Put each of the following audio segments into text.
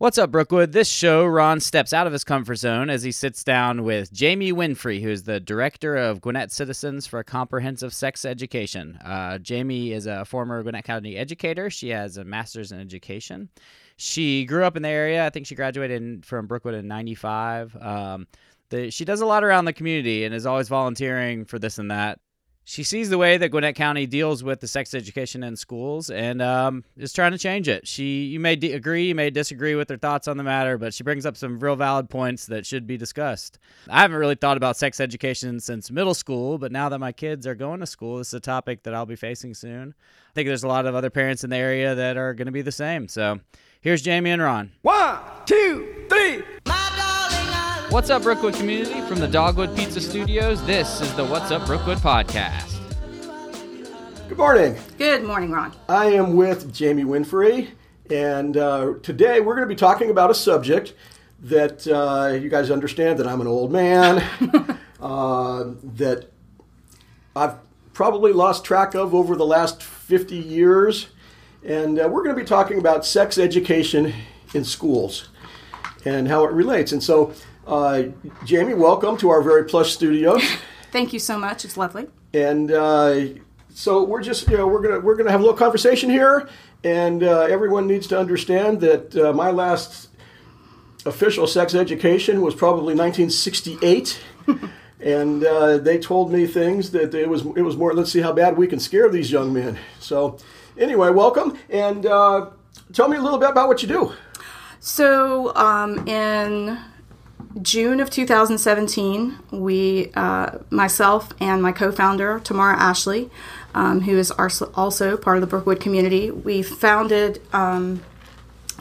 What's up, Brookwood? This show, Ron steps out of his comfort zone as he sits down with Jamie Winfrey, who's the director of Gwinnett Citizens for Comprehensive Sex Education. Uh, Jamie is a former Gwinnett County educator. She has a master's in education. She grew up in the area. I think she graduated in, from Brookwood in '95. Um, the, she does a lot around the community and is always volunteering for this and that she sees the way that Gwinnett County deals with the sex education in schools and um, is trying to change it. She, you may de- agree, you may disagree with her thoughts on the matter, but she brings up some real valid points that should be discussed. I haven't really thought about sex education since middle school, but now that my kids are going to school, this is a topic that I'll be facing soon. I think there's a lot of other parents in the area that are going to be the same. So here's Jamie and Ron. One, two, three. What's up, Brookwood community? From the Dogwood Pizza Studios, this is the What's Up Brookwood podcast. Good morning. Good morning, Ron. I am with Jamie Winfrey, and uh, today we're going to be talking about a subject that uh, you guys understand that I'm an old man, uh, that I've probably lost track of over the last 50 years, and uh, we're going to be talking about sex education in schools and how it relates. And so uh, Jamie, welcome to our very plush studios. Thank you so much. It's lovely. And uh, so we're just, you know, we're gonna we're gonna have a little conversation here, and uh, everyone needs to understand that uh, my last official sex education was probably 1968. and uh, they told me things that it was it was more. Let's see how bad we can scare these young men. So, anyway, welcome and uh, tell me a little bit about what you do. So, um, in June of 2017, we, uh, myself and my co-founder Tamara Ashley, um, who is also part of the Brookwood community, we founded um,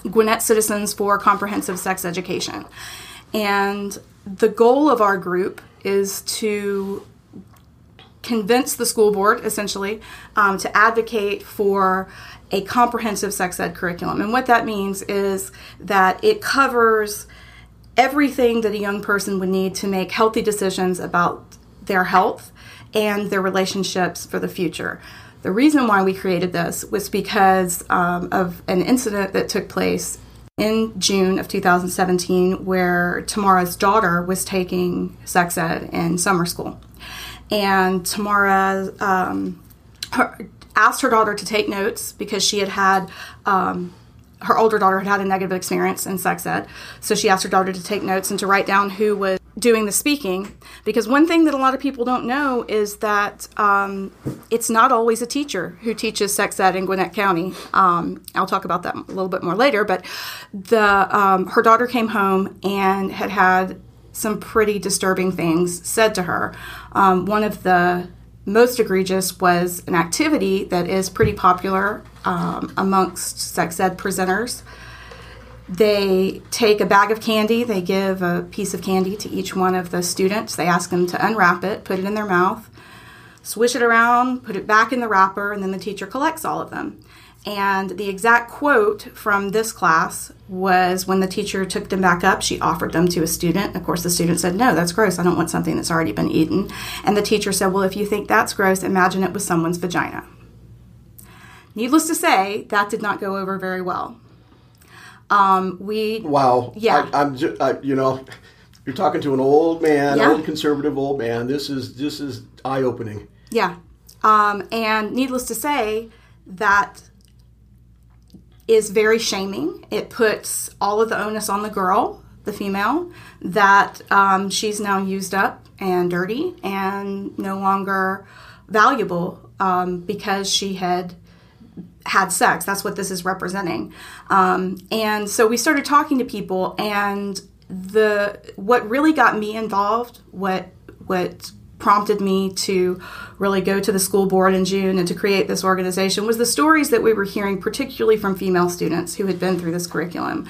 Gwinnett Citizens for Comprehensive Sex Education, and the goal of our group is to convince the school board, essentially, um, to advocate for a comprehensive sex ed curriculum. And what that means is that it covers everything that a young person would need to make healthy decisions about their health and their relationships for the future. The reason why we created this was because um, of an incident that took place in June of 2017 where Tamara's daughter was taking sex ed in summer school. And Tamara um, her, asked her daughter to take notes because she had had um, her older daughter had had a negative experience in sex ed. So she asked her daughter to take notes and to write down who was doing the speaking. Because one thing that a lot of people don't know is that um, it's not always a teacher who teaches sex ed in Gwinnett County. Um, I'll talk about that a little bit more later. But the um, her daughter came home and had had some pretty disturbing things said to her. Um, one of the most egregious was an activity that is pretty popular um, amongst sex ed presenters. They take a bag of candy, they give a piece of candy to each one of the students. They ask them to unwrap it, put it in their mouth, swish it around, put it back in the wrapper, and then the teacher collects all of them. And the exact quote from this class was when the teacher took them back up, she offered them to a student. Of course, the student said, No, that's gross. I don't want something that's already been eaten. And the teacher said, Well, if you think that's gross, imagine it was someone's vagina. Needless to say, that did not go over very well. Um, we wow, yeah, I, am you know, you're talking to an old man, yeah. old conservative old man. This is this is eye opening. Yeah, um, and needless to say, that is very shaming. It puts all of the onus on the girl, the female, that um, she's now used up and dirty and no longer valuable um, because she had had sex. That's what this is representing. Um, and so we started talking to people, and the what really got me involved, what what prompted me to really go to the school board in June and to create this organization was the stories that we were hearing, particularly from female students who had been through this curriculum.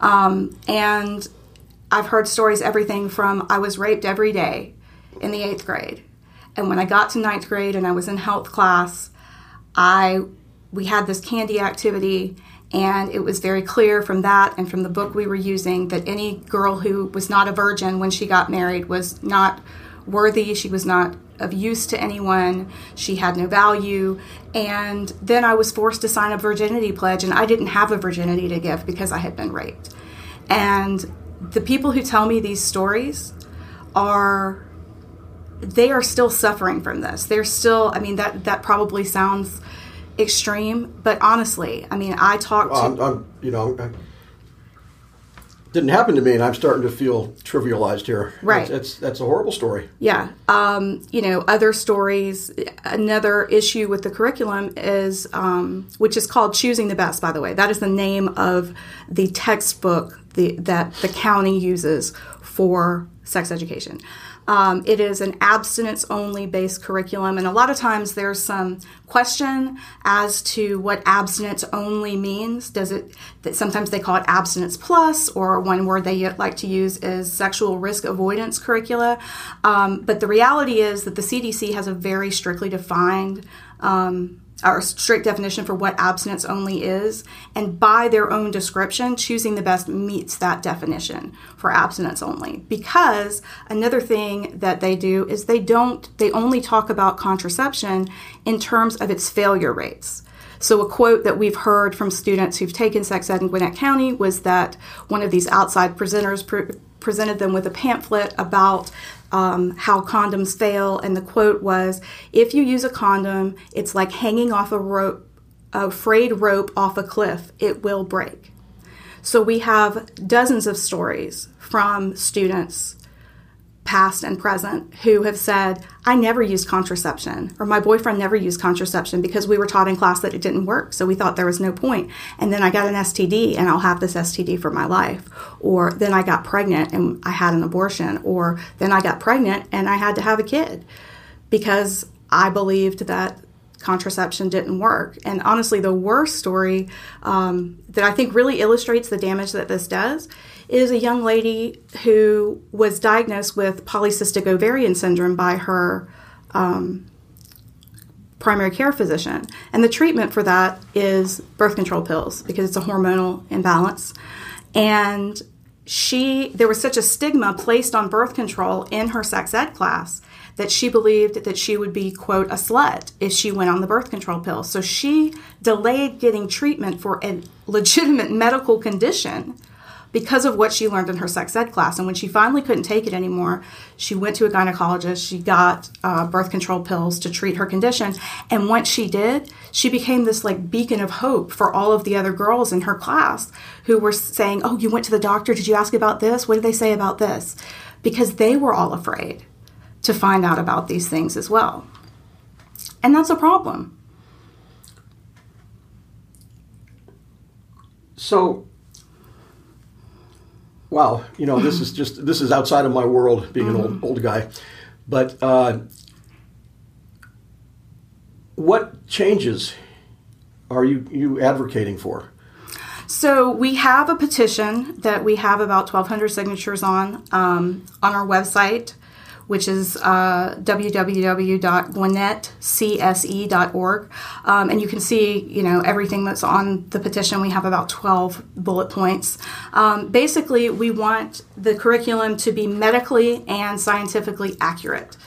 Um, and I've heard stories everything from I was raped every day in the eighth grade. And when I got to ninth grade and I was in health class, I we had this candy activity and it was very clear from that and from the book we were using that any girl who was not a virgin when she got married was not worthy. She was not of use to anyone. She had no value. And then i was forced to sign a virginity pledge and i didn't have a virginity to give because i had been raped. And the people who tell me these stories are they are still suffering from this. They're still I mean that that probably sounds extreme, but honestly, I mean I talk to I'm, I'm, you know, I, didn't happen to me, and I'm starting to feel trivialized here. Right. That's that's, that's a horrible story. Yeah. Um, you know, other stories. Another issue with the curriculum is, um, which is called Choosing the Best, by the way. That is the name of the textbook the, that the county uses for sex education. Um, it is an abstinence only based curriculum, and a lot of times there's some question as to what abstinence only means. Does it that sometimes they call it abstinence plus, or one word they like to use is sexual risk avoidance curricula. Um, but the reality is that the CDC has a very strictly defined um, or strict definition for what abstinence only is, and by their own description, choosing the best meets that definition for abstinence only. Because another thing that they do is they don't, they only talk about contraception in terms of its failure rates. So, a quote that we've heard from students who've taken sex ed in Gwinnett County was that one of these outside presenters pre- presented them with a pamphlet about um, how condoms fail, and the quote was, "If you use a condom, it's like hanging off a rope, a frayed rope off a cliff. It will break." So we have dozens of stories from students past and present who have said, I never used contraception, or my boyfriend never used contraception because we were taught in class that it didn't work. So we thought there was no point. And then I got an STD and I'll have this STD for my life. Or then I got pregnant and I had an abortion. Or then I got pregnant and I had to have a kid because I believed that contraception didn't work. And honestly, the worst story um, that I think really illustrates the damage that this does is a young lady who was diagnosed with polycystic ovarian syndrome by her um, primary care physician. And the treatment for that is birth control pills because it's a hormonal imbalance. And she, there was such a stigma placed on birth control in her sex ed class that she believed that she would be, quote, a slut if she went on the birth control pill. So she delayed getting treatment for a legitimate medical condition because of what she learned in her sex ed class. And when she finally couldn't take it anymore, she went to a gynecologist. She got uh, birth control pills to treat her condition. And once she did, she became this like beacon of hope for all of the other girls in her class who were saying, Oh, you went to the doctor? Did you ask about this? What did they say about this? Because they were all afraid to find out about these things as well. And that's a problem. So, wow, you know, this is just this is outside of my world, being an old old guy. But uh, what changes are you you advocating for? So we have a petition that we have about 1,200 signatures on um, on our website, which is uh, um, and you can see you know everything that's on the petition. We have about 12 bullet points. Um, basically, we want the curriculum to be medically and scientifically accurate.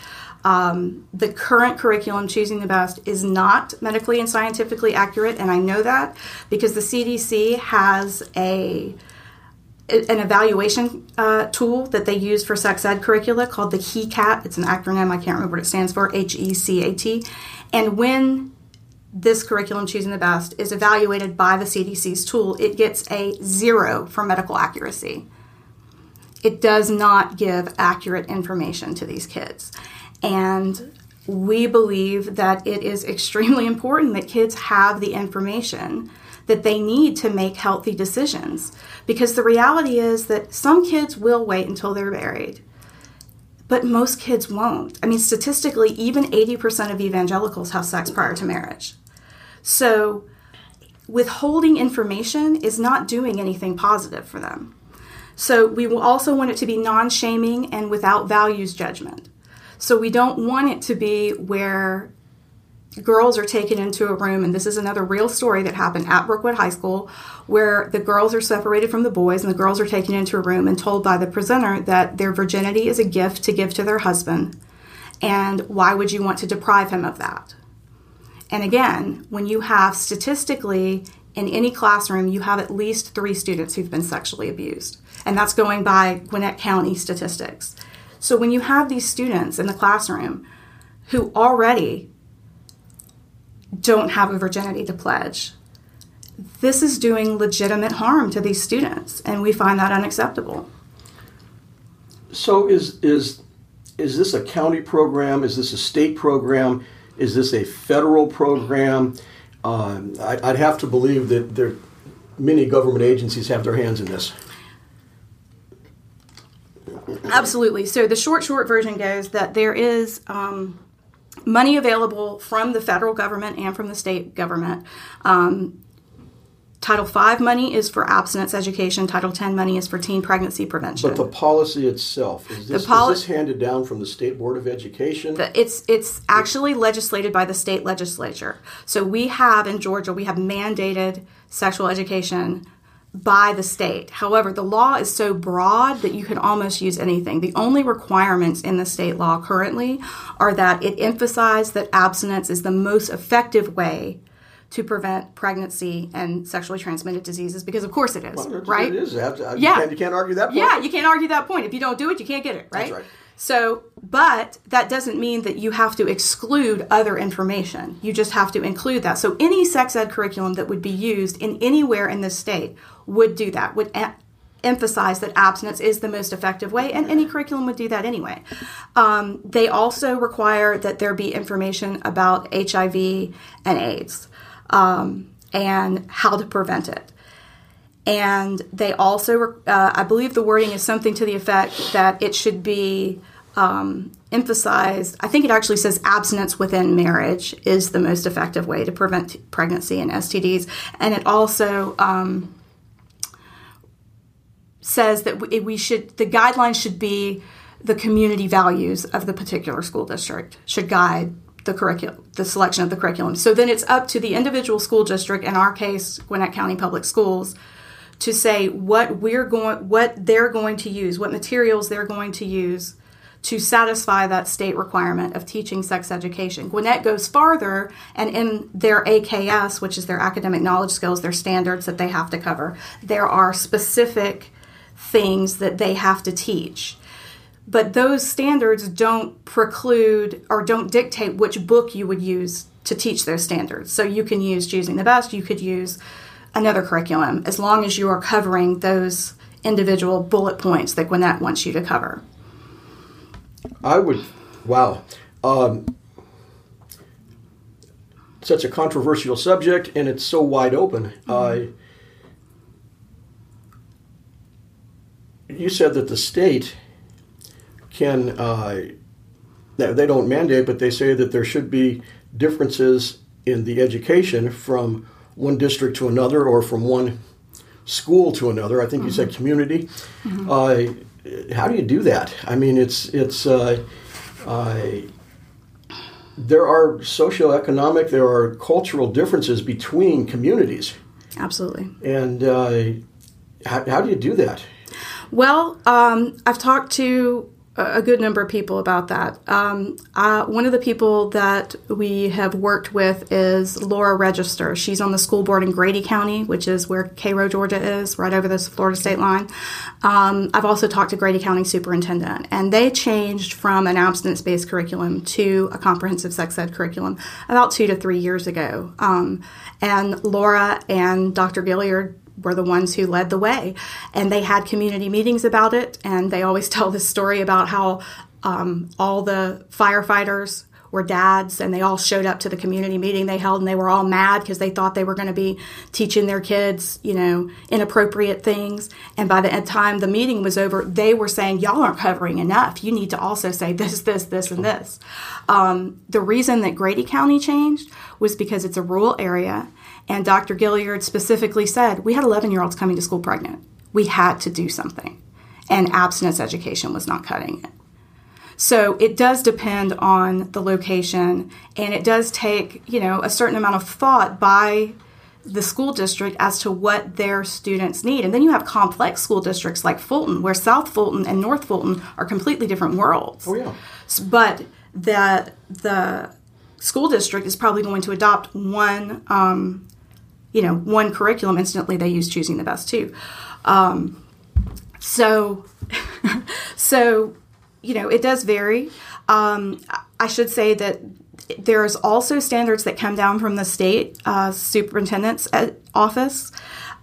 Um, the current curriculum, Choosing the Best, is not medically and scientifically accurate, and I know that because the CDC has a an evaluation uh, tool that they use for sex ed curricula called the HECAT. It's an acronym, I can't remember what it stands for, H E C A T. And when this curriculum, Choosing the Best, is evaluated by the CDC's tool, it gets a zero for medical accuracy. It does not give accurate information to these kids. And we believe that it is extremely important that kids have the information that they need to make healthy decisions. Because the reality is that some kids will wait until they're married, but most kids won't. I mean, statistically, even 80% of evangelicals have sex prior to marriage. So, withholding information is not doing anything positive for them. So, we will also want it to be non shaming and without values judgment. So, we don't want it to be where girls are taken into a room, and this is another real story that happened at Brookwood High School, where the girls are separated from the boys, and the girls are taken into a room and told by the presenter that their virginity is a gift to give to their husband, and why would you want to deprive him of that? And again, when you have statistically in any classroom, you have at least three students who've been sexually abused. And that's going by Gwinnett County statistics. So when you have these students in the classroom who already don't have a virginity to pledge, this is doing legitimate harm to these students, and we find that unacceptable. So is is is this a county program? Is this a state program? Is this a federal program? Um, I, I'd have to believe that there many government agencies have their hands in this. Absolutely. So the short, short version goes that there is um, money available from the federal government and from the state government. Um, Title V money is for abstinence education. Title X money is for teen pregnancy prevention. But the policy itself is this, poli- is this handed down from the state board of education? The- it's it's actually legislated by the state legislature. So we have in Georgia we have mandated sexual education by the state. However, the law is so broad that you can almost use anything. The only requirements in the state law currently are that it emphasizes that abstinence is the most effective way to prevent pregnancy and sexually transmitted diseases because of course it is, Well, right? It is. You Yeah. can't, you can't argue that point. Yeah, you can't argue that point. If you don't do it, you can't get it, right? So, but that doesn't mean that you have to exclude other information. You just have to include that. So, any sex ed curriculum that would be used in anywhere in this state would do that, would em- emphasize that abstinence is the most effective way, and any curriculum would do that anyway. Um, they also require that there be information about HIV and AIDS um, and how to prevent it and they also uh, i believe the wording is something to the effect that it should be um, emphasized i think it actually says abstinence within marriage is the most effective way to prevent pregnancy and stds and it also um, says that we, should the guidelines should be the community values of the particular school district should guide the curriculum, the selection of the curriculum. So then it's up to the individual school district, in our case, Gwinnett County Public Schools, to say what we're going, what they're going to use, what materials they're going to use to satisfy that state requirement of teaching sex education. Gwinnett goes farther, and in their AKS, which is their academic knowledge skills, their standards that they have to cover, there are specific things that they have to teach but those standards don't preclude or don't dictate which book you would use to teach those standards. So you can use Choosing the Best, you could use another curriculum as long as you are covering those individual bullet points that Gwinnett wants you to cover. I would, wow. Um, such a controversial subject, and it's so wide open. Uh, you said that the state can, uh, they don't mandate, but they say that there should be differences in the education from one district to another or from one school to another. I think you said community. Uh, how do you do that? I mean, it's it's uh, uh, there are socioeconomic, there are cultural differences between communities, Absolutely. and uh, how, how do you do that? Well, um, I've talked to a good number of people about that. Um, uh, one of the people that we have worked with is Laura Register. She's on the school board in Grady County, which is where Cairo, Georgia is, right over the Florida state line. Um, I've also talked to Grady County superintendent, and they changed from an abstinence based curriculum to a comprehensive sex ed curriculum about two to three years ago. Um, and Laura and Dr. Gilliard were the ones who led the way. And they had community meetings about it. And they always tell this story about how um, all the firefighters were dads and they all showed up to the community meeting they held and they were all mad because they thought they were going to be teaching their kids, you know, inappropriate things. And by the time the meeting was over, they were saying, Y'all aren't covering enough. You need to also say this, this, this, and this. Um, the reason that Grady County changed was because it's a rural area and Dr. Gilliard specifically said, we had 11 year olds coming to school pregnant. We had to do something. And abstinence education was not cutting it. So it does depend on the location and it does take, you know, a certain amount of thought by the school district as to what their students need. And then you have complex school districts like Fulton, where South Fulton and North Fulton are completely different worlds. Oh, yeah. But that the school district is probably going to adopt one, um, you know one curriculum instantly they use choosing the best too um, so so you know it does vary. Um, i should say that there's also standards that come down from the state uh, superintendent's uh, office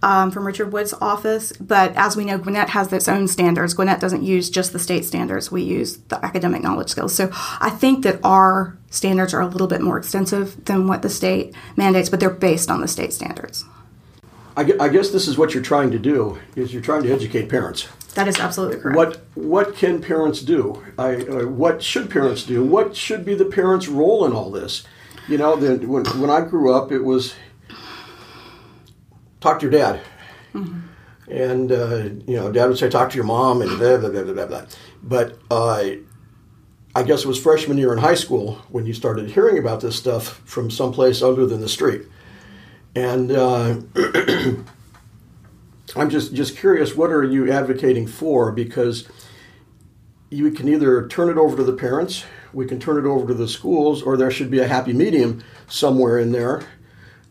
um, from Richard Woods' office. But as we know, Gwinnett has its own standards. Gwinnett doesn't use just the state standards, we use the academic knowledge skills. So I think that our standards are a little bit more extensive than what the state mandates, but they're based on the state standards. I, I guess this is what you're trying to do is you're trying to educate parents. That is absolutely correct. What what can parents do? I, uh, what should parents do? What should be the parents' role in all this? You know, the, when when I grew up, it was talk to your dad, and uh, you know, dad would say talk to your mom, and blah blah blah blah blah. blah. But uh, I guess it was freshman year in high school when you started hearing about this stuff from someplace other than the street, and. Uh, I'm just just curious. What are you advocating for? Because you can either turn it over to the parents, we can turn it over to the schools, or there should be a happy medium somewhere in there.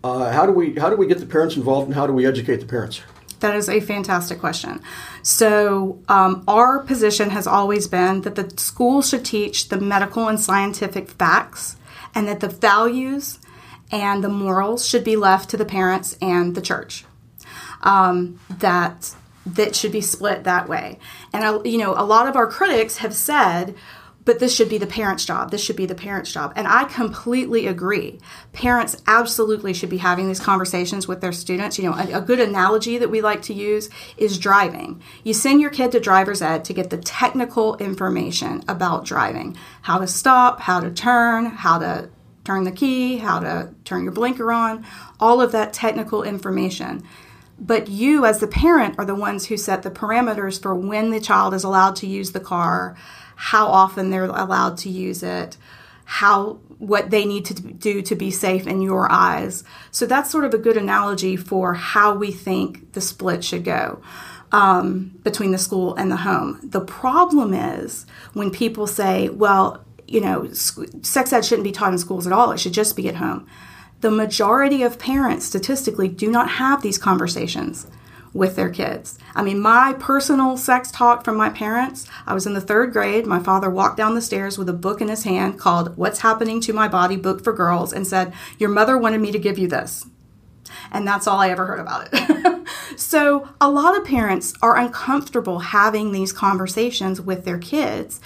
Uh, how do we how do we get the parents involved, and how do we educate the parents? That is a fantastic question. So, um, our position has always been that the school should teach the medical and scientific facts, and that the values and the morals should be left to the parents and the church. Um, that that should be split that way. And I, you know, a lot of our critics have said, but this should be the parents' job. This should be the parents' job. And I completely agree. Parents absolutely should be having these conversations with their students. You know, a, a good analogy that we like to use is driving. You send your kid to driver's ed to get the technical information about driving how to stop, how to turn, how to turn the key, how to turn your blinker on, all of that technical information. But you, as the parent, are the ones who set the parameters for when the child is allowed to use the car, how often they're allowed to use it, how what they need to do to be safe in your eyes. So that's sort of a good analogy for how we think the split should go um, between the school and the home. The problem is when people say, "Well, you know, sex ed shouldn't be taught in schools at all; it should just be at home." the majority of parents statistically do not have these conversations with their kids. I mean, my personal sex talk from my parents, I was in the third grade. My father walked down the stairs with a book in his hand called What's Happening to My Body Book for Girls and said, Your mother wanted me to give you this. And that's all I ever heard about it. so, a lot of parents are uncomfortable having these conversations with their kids.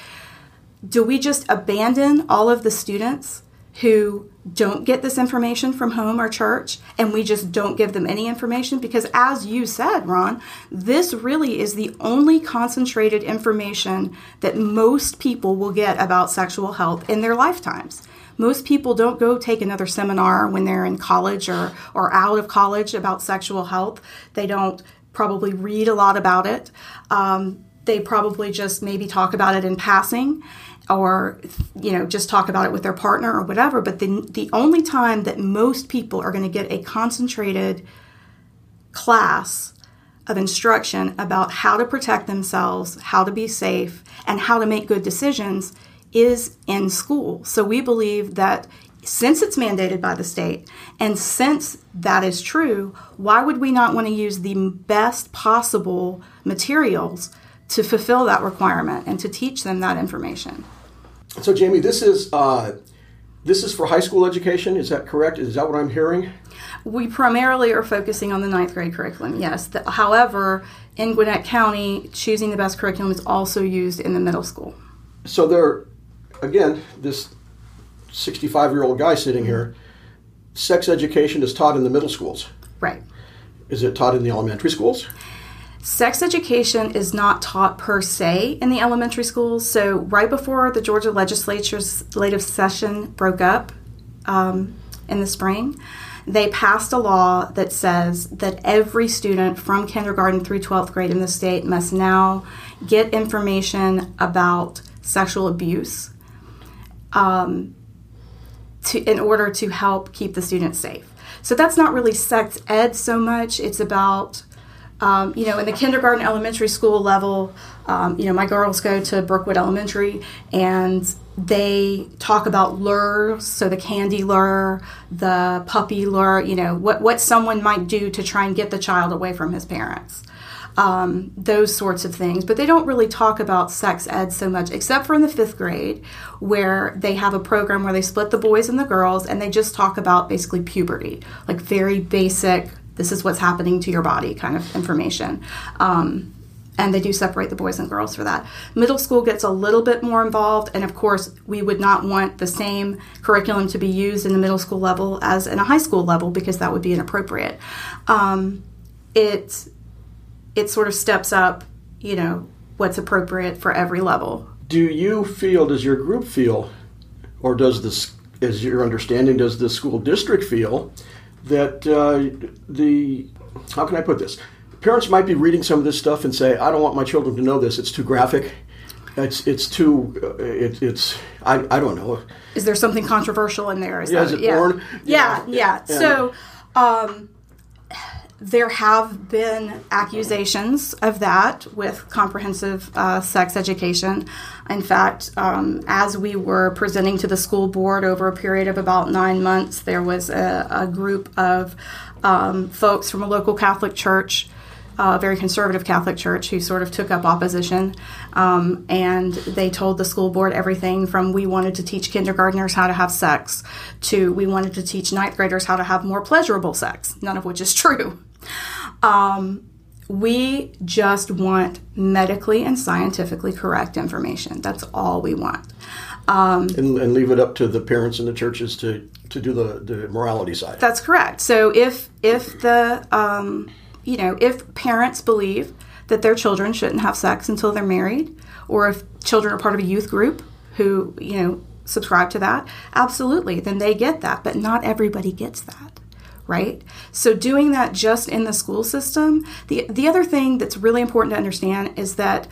Do we just abandon all of the students who don't get this information from home or church and we just don't give them any information because as you said ron this really is the only concentrated information that most people will get about sexual health in their lifetimes. Most people don't go take another seminar when they're in college or, or out of college about sexual health. They don't probably read a lot about it. Um, they probably just maybe talk about it in passing or you know just talk about it with their partner or whatever but the, the only time that most people are going to get a concentrated class of instruction about how to protect themselves how to be safe and how to make good decisions is in school. So we believe that since it's mandated by the state and since that is true why would we not want to use the best possible materials to fulfill that requirement and to teach them that information So, Jamie, this is uh, this is for high school education. Is that correct? Is that what I'm hearing? We primarily are focusing on the ninth grade curriculum, yes. The, however, in Gwinnett County, choosing the best curriculum is also used in the middle school. So there, again, this 65 year old guy sitting here. Sex education is taught in the middle schools. Right. Is it taught in the elementary schools? Sex education is not taught per se in the elementary schools. So, right before the Georgia legislature's legislative session broke up um, in the spring, they passed a law that says that every student from kindergarten through 12th grade in the state must now get information about sexual abuse um, to, in order to help keep the students safe. So that's not really sex ed so much. It's about, um, you know, in the kindergarten, elementary school level, um, you know, my girls go to Brookwood Elementary, and they talk about lures, so the candy lure, the puppy lure, you know, what, what someone might do to try and get the child away from his parents. Um, those sorts of things. But they don't really talk about sex ed so much, except for in the fifth grade, where they have a program where they split the boys and the girls and they just talk about basically puberty, like very basic, this is what's happening to your body kind of information. Um, and they do separate the boys and girls for that. Middle school gets a little bit more involved, and of course, we would not want the same curriculum to be used in the middle school level as in a high school level because that would be inappropriate. Um, it it sort of steps up, you know, what's appropriate for every level. Do you feel, does your group feel, or does this, is your understanding, does the school district feel that uh, the, how can I put this? Parents might be reading some of this stuff and say, I don't want my children to know this, it's too graphic. It's, it's too, uh, it, it's, I, I don't know. Is there something controversial in there? Is Yeah, that, is it porn? Yeah, yeah. Yeah. And- So, um, there have been accusations of that with comprehensive uh, sex education. In fact, um, as we were presenting to the school board over a period of about nine months, there was a, a group of um, folks from a local Catholic church a very conservative Catholic church who sort of took up opposition. Um, and they told the school board everything from we wanted to teach kindergartners how to have sex to we wanted to teach ninth graders how to have more pleasurable sex, none of which is true. Um, we just want medically and scientifically correct information. That's all we want. And, and leave it up to the parents and the churches to, to do the, the morality side. That's correct. So if if the um, you know if parents believe that their children shouldn't have sex until they're married, or if children are part of a youth group who you know subscribe to that, absolutely, then they get that. But not everybody gets that. Right? So doing that just in the school system, the the other thing that's really important to understand is that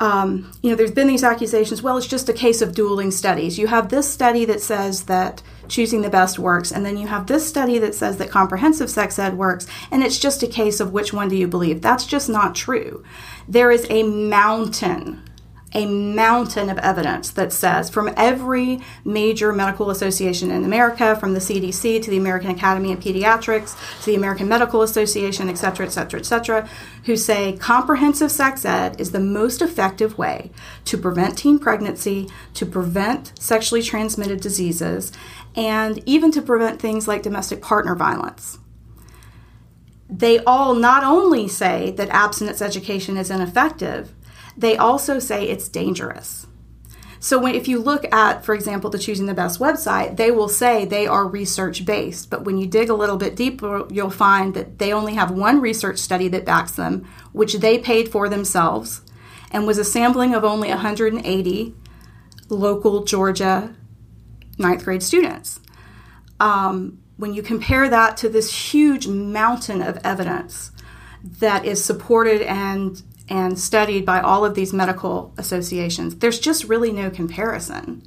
um, you know, there's been these accusations. Well, it's just a case of dueling studies. You have this study that says that choosing the best works, and then you have this study that says that comprehensive sex ed works, and it's just a case of which one do you believe. That's just not true. There is a mountain, a mountain of evidence that says from every major medical association in America, from the CDC to the American Academy of Pediatrics to the American Medical Association, et cetera, et cetera, et cetera, who say comprehensive sex ed is the most effective way to prevent teen pregnancy, to prevent sexually transmitted diseases, and even to prevent things like domestic partner violence. They all not only say that abstinence education is ineffective, they also say it's dangerous. So when, if you look at, for example, the Choosing the Best website, they will say they are research based. But when you dig a little bit deeper, you'll find that they only have one research study that backs them, which they paid for themselves, and was a sampling of only 180 local Georgia ninth grade students. Um, when you compare that to this huge mountain of evidence that is supported and and studied by all of these medical associations, there's just really no comparison.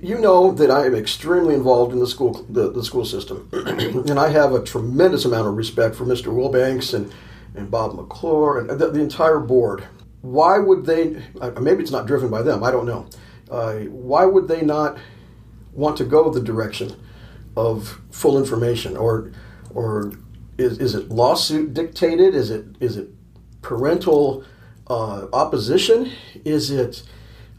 You know that I am extremely involved in the school the, the school system, and I have a tremendous amount of respect for Mr. Wilbanks and, and Bob McClure and the, the entire board. Why would they? uh, Maybe it's not driven by them. I don't know. Uh, why would they not want to go the direction of full information, or or is, is it lawsuit dictated? Is it is it parental uh, opposition? Is it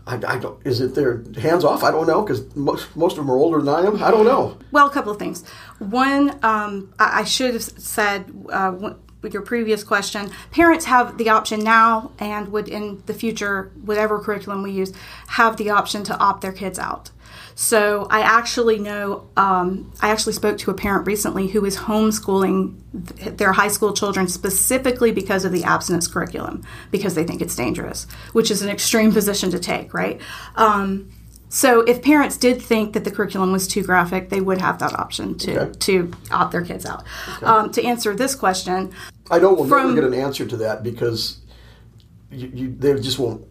I, I don't. Is it their hands off? I don't know because most, most of them are older than I am. I don't know. Well, a couple of things. One, um, I, I should have said uh, with your previous question, parents have the option now and would in the future, whatever curriculum we use, have the option to opt their kids out. So I actually know, um, I actually spoke to a parent recently who is homeschooling th- their high school children specifically because of the abstinence curriculum, because they think it's dangerous, which is an extreme position to take, right? Um, so if parents did think that the curriculum was too graphic, they would have that option to, Okay. to opt their kids out. Um, to answer this question, I don't we'll From- never get an answer to that because you, you, they just won't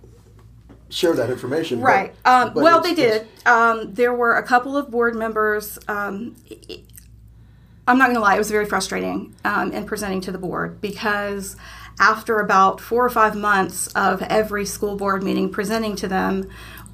share that information. but- Right. Um, but well, they did. Um, there were a couple of board members. Um, I'm not going to lie; it was very frustrating um, in presenting to the board because after about four or five months of every school board meeting presenting to them,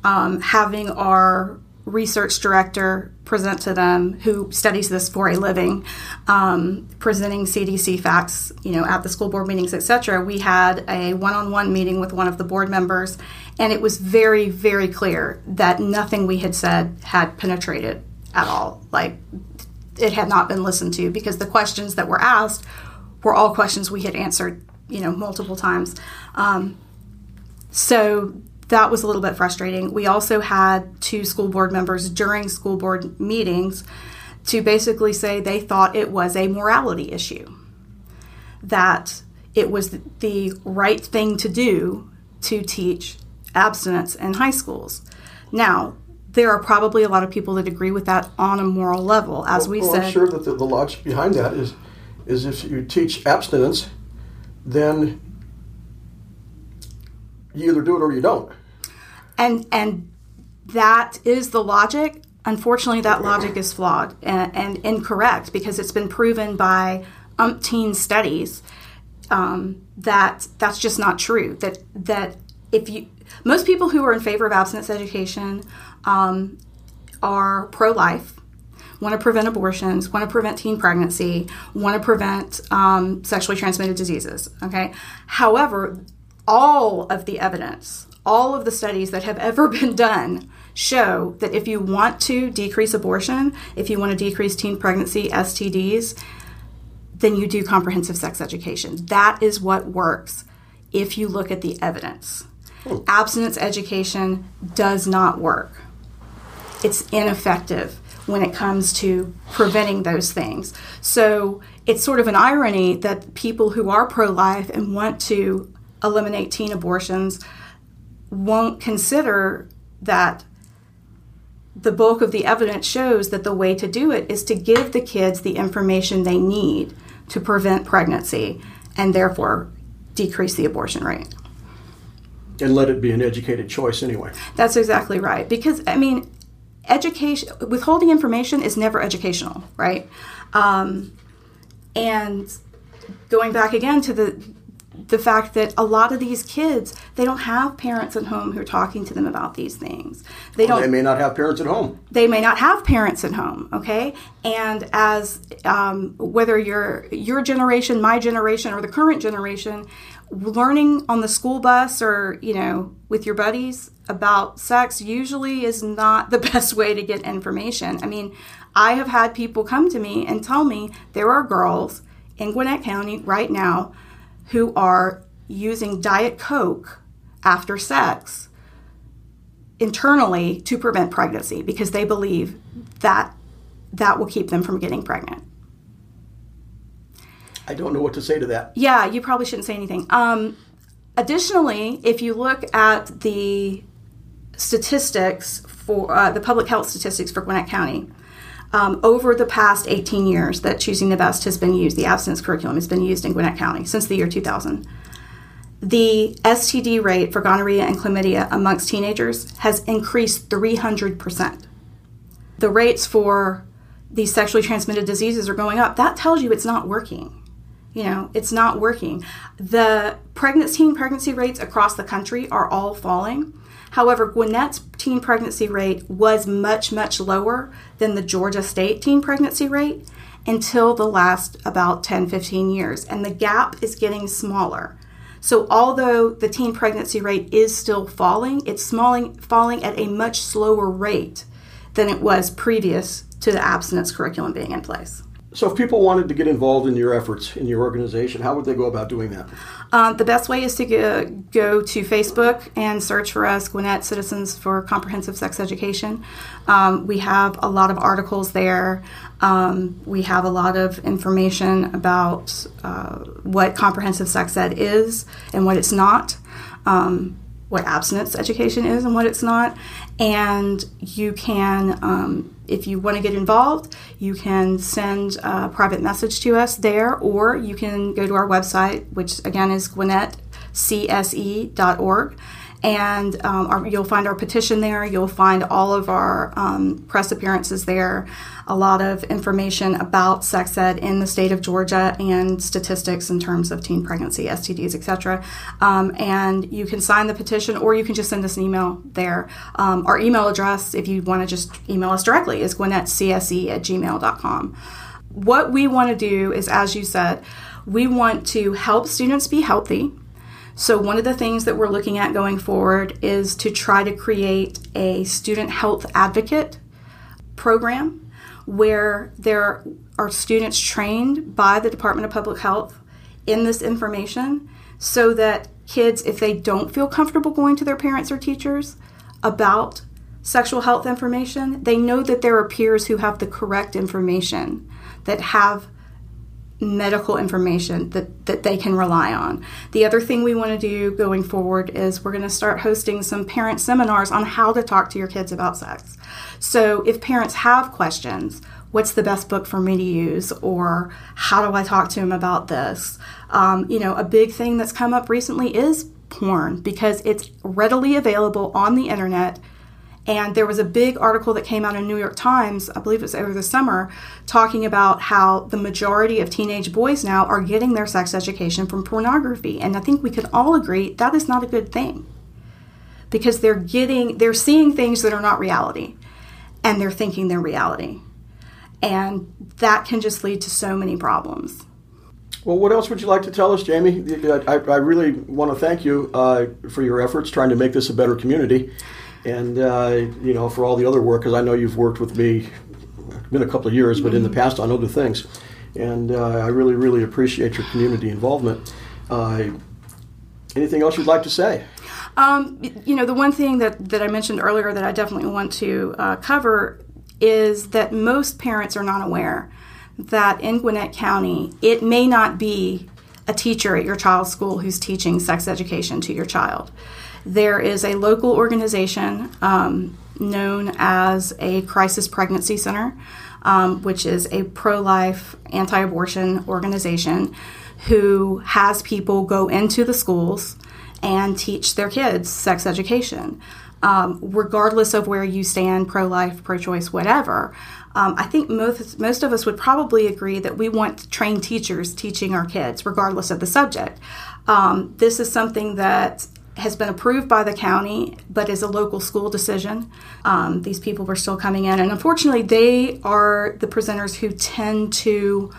um, having our research director present to them who studies this for a living um, presenting cdc facts you know at the school board meetings etc we had a one-on-one meeting with one of the board members and it was very very clear that nothing we had said had penetrated at all. Like it had not been listened to because the questions that were asked were all questions we had answered you know multiple times. Um, so that was a little bit frustrating. We also had two school board members during school board meetings to basically say they thought it was a morality issue, that it was the right thing to do to teach abstinence in high schools. Now, there are probably a lot of people that agree with that on a moral level, as well, we well, said. I'm sure that the, the logic behind that is, is if you teach abstinence, then you either do it or you don't. And and that is the logic unfortunately that logic is flawed and, and incorrect because it's been proven by umpteen studies um, that that's just not true that that if you most people who are in favor of abstinence education um, are pro-life want to prevent abortions, want to prevent teen pregnancy, want to prevent um, sexually transmitted diseases. Okay. However, all of the evidence, all of the studies that have ever been done show that if you want to decrease abortion, if you want to decrease teen pregnancy, STDs, then you do comprehensive sex education. That is what works if you look at the evidence. Hmm. Abstinence education does not work it's ineffective when it comes to preventing those things. So it's sort of an irony that people who are pro life and want to eliminate teen abortions won't consider that the bulk of the evidence shows that the way to do it is to give the kids the information they need to prevent pregnancy and therefore decrease the abortion rate. And let it be an educated choice anyway. That's exactly right. Because, I mean, education, withholding information is never educational, right? Um, and going back again to the the fact that a lot of these kids they don't have parents at home who are talking to them about these things. They don't They may not have parents at home. they may not have parents at home okay? And as um, whether you're your generation my generation or the current generation learning on the school bus or you know with your buddies about sex usually is not the best way to get information. I mean i have had people come to me and tell me there are girls in gwinnett county right now who are using diet coke after sex internally to prevent pregnancy because they believe that that will keep them from getting pregnant. I don't know what to say to that. Yeah, you probably shouldn't say anything. Um, additionally, if you look at the statistics for uh, the public health statistics for Gwinnett County, um, over the past 18 years that Choosing the Best has been used, the abstinence curriculum has been used in Gwinnett County since the year 2000. The STD rate for gonorrhea and chlamydia amongst teenagers has increased 300%. The rates for these sexually transmitted diseases are going up. That tells you it's not working. You know, it's not working. The pregnancy teen pregnancy rates across the country are all falling. However, Gwinnett's teen pregnancy rate was much, much lower than the Georgia State teen pregnancy rate until the last about 10, 15 years. And the gap is getting smaller. So, although the teen pregnancy rate is still falling, it's falling, falling at a much slower rate than it was previous to the abstinence curriculum being in place. So, if people wanted to get involved in your efforts in your organization, how would they go about doing that? Um, the best way is to go, go to Facebook and search for us, Gwinnett Citizens for Comprehensive Sex Education. Um, we have a lot of articles there. Um, we have a lot of information about uh, what comprehensive sex ed is and what it's not, um, what abstinence education is and what it's not. And you can, um, if you want to get involved, you can send a private message to us there, or you can go to our website, which again is GwinnettCSE.org, And um, our, you'll find our petition there. You'll find all of our um, press appearances there, a lot of information about sex ed in the state of Georgia and statistics in terms of teen pregnancy, STDs, etc. Um, and you can sign the petition or you can just send us an email there. Um, our email address, if you want to just email us directly, is gwinnettcse at gmail.com. What we want to do is, as you said, we want to help students be healthy. So, one of the things that we're looking at going forward is to try to create a student health advocate program where there are students trained by the Department of Public Health in this information so that kids, if they don't feel comfortable going to their parents or teachers about sexual health information, they know that there are peers who have the correct information that have medical information that, that they can rely on. The other thing we want to do going forward is we're going to start hosting some parent seminars on how to talk to your kids about sex. So if parents have questions, what's the best book for me to use or how do I talk to them about this? Um, you know, a big thing that's come up recently is porn because it's readily available on the internet and there was a big article that came out in New York Times, I believe it was over the summer, talking about how the majority of teenage boys now are getting their sex education from pornography. And I think we can all agree that is not a good thing. Because they're getting they're seeing things that are not reality and they're thinking they're reality. And that can just lead to so many problems. Well, what else would you like to tell us, Jamie? I, I really want to thank you uh, for your efforts trying to make this a better community and uh, you know for all the other work because I know you've worked with me. Been a couple of years, but in the mm-hmm. past on other things, and uh, I really really appreciate your community involvement. Uh, anything else you'd like to say? Um, you know, the one thing that, that I mentioned earlier that I definitely want to uh, cover is that most parents are not aware that in Gwinnett County, it may not be a teacher at your child's school who's teaching sex education to your child. There is a local organization um, known as a Crisis Pregnancy Center, um, which is a pro life, anti abortion organization who has people go into the schools and teach their kids sex education. Um, regardless of where you stand, pro life, pro choice, whatever. Um, I think most, most of us would probably agree that we want trained teachers teaching our kids, regardless of the subject. Um, this is something that has been approved by the county, but is a local school decision. Um, these people were still coming in, and unfortunately, they are the presenters who tend to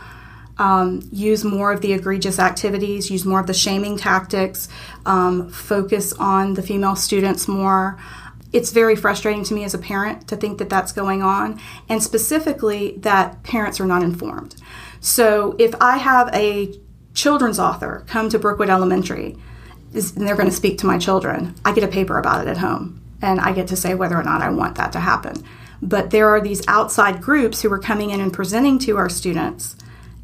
um, use more of the egregious activities, use more of the shaming tactics, um, focus on the female students more. It's very frustrating to me as a parent to think that that's going on, and specifically that parents are not informed. So, if I have a children's author come to Brookwood Elementary is, and they're going to speak to my children, I get a paper about it at home and I get to say whether or not I want that to happen. But there are these outside groups who are coming in and presenting to our students,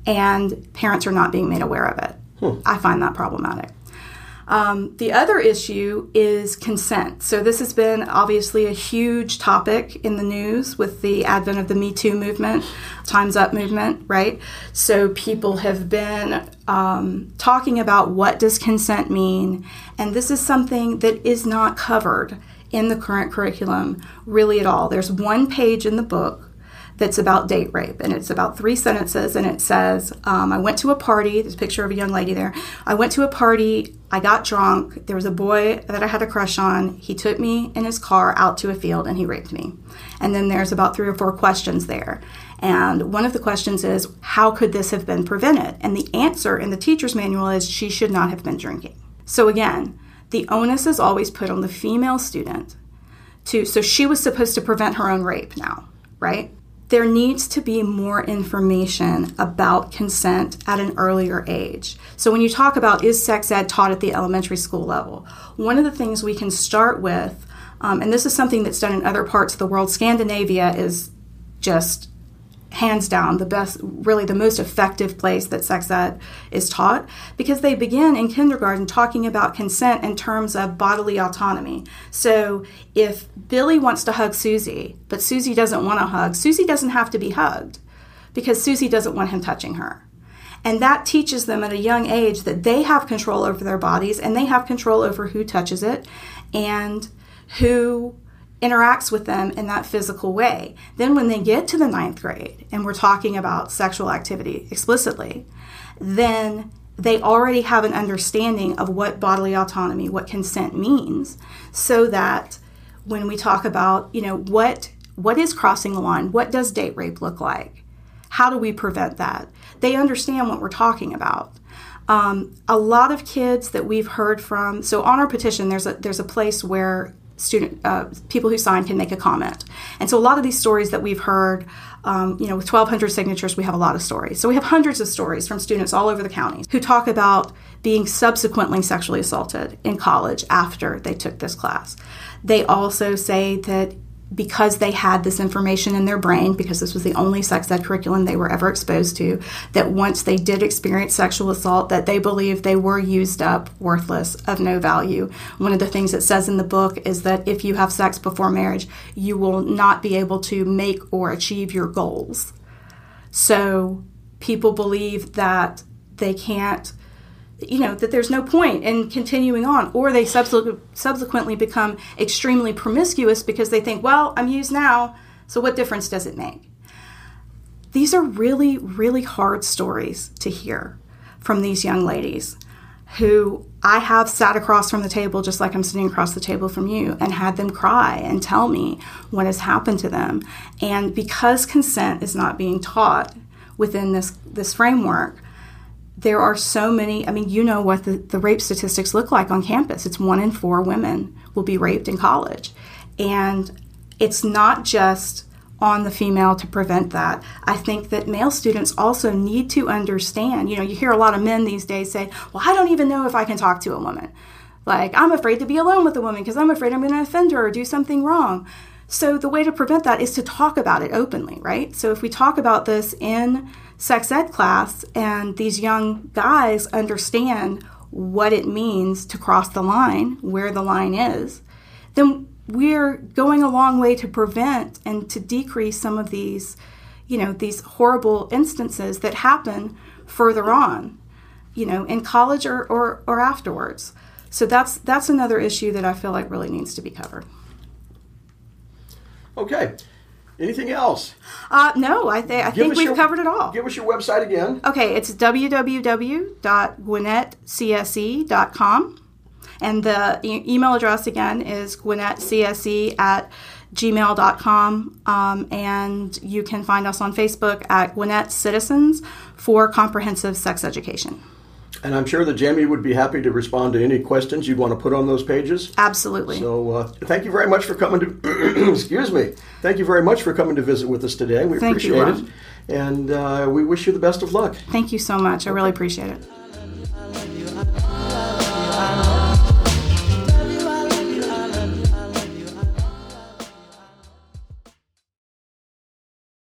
and parents are not being made aware of it. Hmm. I find that problematic. Um, the other issue is consent. So, this has been obviously a huge topic in the news with the advent of the Me Too movement, Time's Up movement, right? So, people have been um, talking about what does consent mean, and this is something that is not covered in the current curriculum really at all. There's one page in the book that's about date rape. And it's about three sentences. And it says, um, I went to a party. There's a picture of a young lady there. I went to a party. I got drunk. There was a boy that I had a crush on. He took me in his car out to a field and he raped me. And then there's about three or four questions there. And one of the questions is, how could this have been prevented? And the answer in the teacher's manual is, she should not have been drinking. So again, the onus is always put on the female student to, so she was supposed to prevent her own rape now, right? There needs to be more information about consent at an earlier age. So, when you talk about is sex ed taught at the elementary school level, one of the things we can start with, um, and this is something that's done in other parts of the world, Scandinavia is just hands down the best really the most effective place that sex ed is taught because they begin in kindergarten talking about consent in terms of bodily autonomy. So if billy wants to hug susie but susie doesn't want to hug susie doesn't have to be hugged because susie doesn't want him touching her. And that teaches them at a young age that they have control over their bodies and they have control over who touches it and who interacts with them in that physical way. Then, when they get to the ninth grade and we're talking about sexual activity explicitly, then they already have an understanding of what bodily autonomy, what consent means, so that when we talk about, you know, what what is crossing the line, what does date rape look like, how do we prevent that, they understand what we're talking about. Um, a lot of kids that we've heard from, so on our petition, there's a there's a place where student uh, people who sign can make a comment, and so a lot of these stories that we've heard um, you know, with 1,200 signatures, we have a lot of stories. So we have hundreds of stories from students all over the county who talk about being subsequently sexually assaulted in college after they took this class. They also say that because they had this information in their brain, because this was the only sex ed curriculum they were ever exposed to, that once they did experience sexual assault, that they believed they were used up, worthless, of no value. One of the things it says in the book is that if you have sex before marriage, you will not be able to make or achieve your goals. So people believe that they can't you know that there's no point in continuing on. Or they subsequently become extremely promiscuous because they think well i'm used now so what difference does it make? These are really really hard stories to hear from these young ladies who i have sat across from the table just like i'm sitting across the table from you and had them cry and tell me what has happened to them. And because consent is not being taught within this this framework there are so many. I mean, you know what the, the rape statistics look like on campus. It's one in four women will be raped in college. And it's not just on the female to prevent that. I think that male students also need to understand. You know, you hear a lot of men these days say, Well, I don't even know if I can talk to a woman. Like, I'm afraid to be alone with a woman because I'm afraid I'm going to offend her or do something wrong. So, the way to prevent that is to talk about it openly, right? So, if we talk about this in sex ed class and these young guys understand what it means to cross the line, where the line is, then we're going a long way to prevent and to decrease some of these, you know, these horrible instances that happen further on, you know, in college or, or, or afterwards. So that's that's another issue that I feel like really needs to be covered. Okay. Anything else? Uh, no, I, th- I think we've your, covered it all. Give us your website again. Okay, it's www.gwinnettcsc.com. And the e- email address again is gwinnettcsc at gmail.com. Um, and you can find us on Facebook at Gwinnett Citizens for Comprehensive Sex Education. And I'm sure that Jamie would be happy to respond to any questions you'd want to put on those pages. Absolutely. So uh, thank you very much for coming to, excuse me, thank you very much for coming to visit with us today. We thank appreciate you, it. And uh, we wish you the best of luck. Thank you so much. I really appreciate it.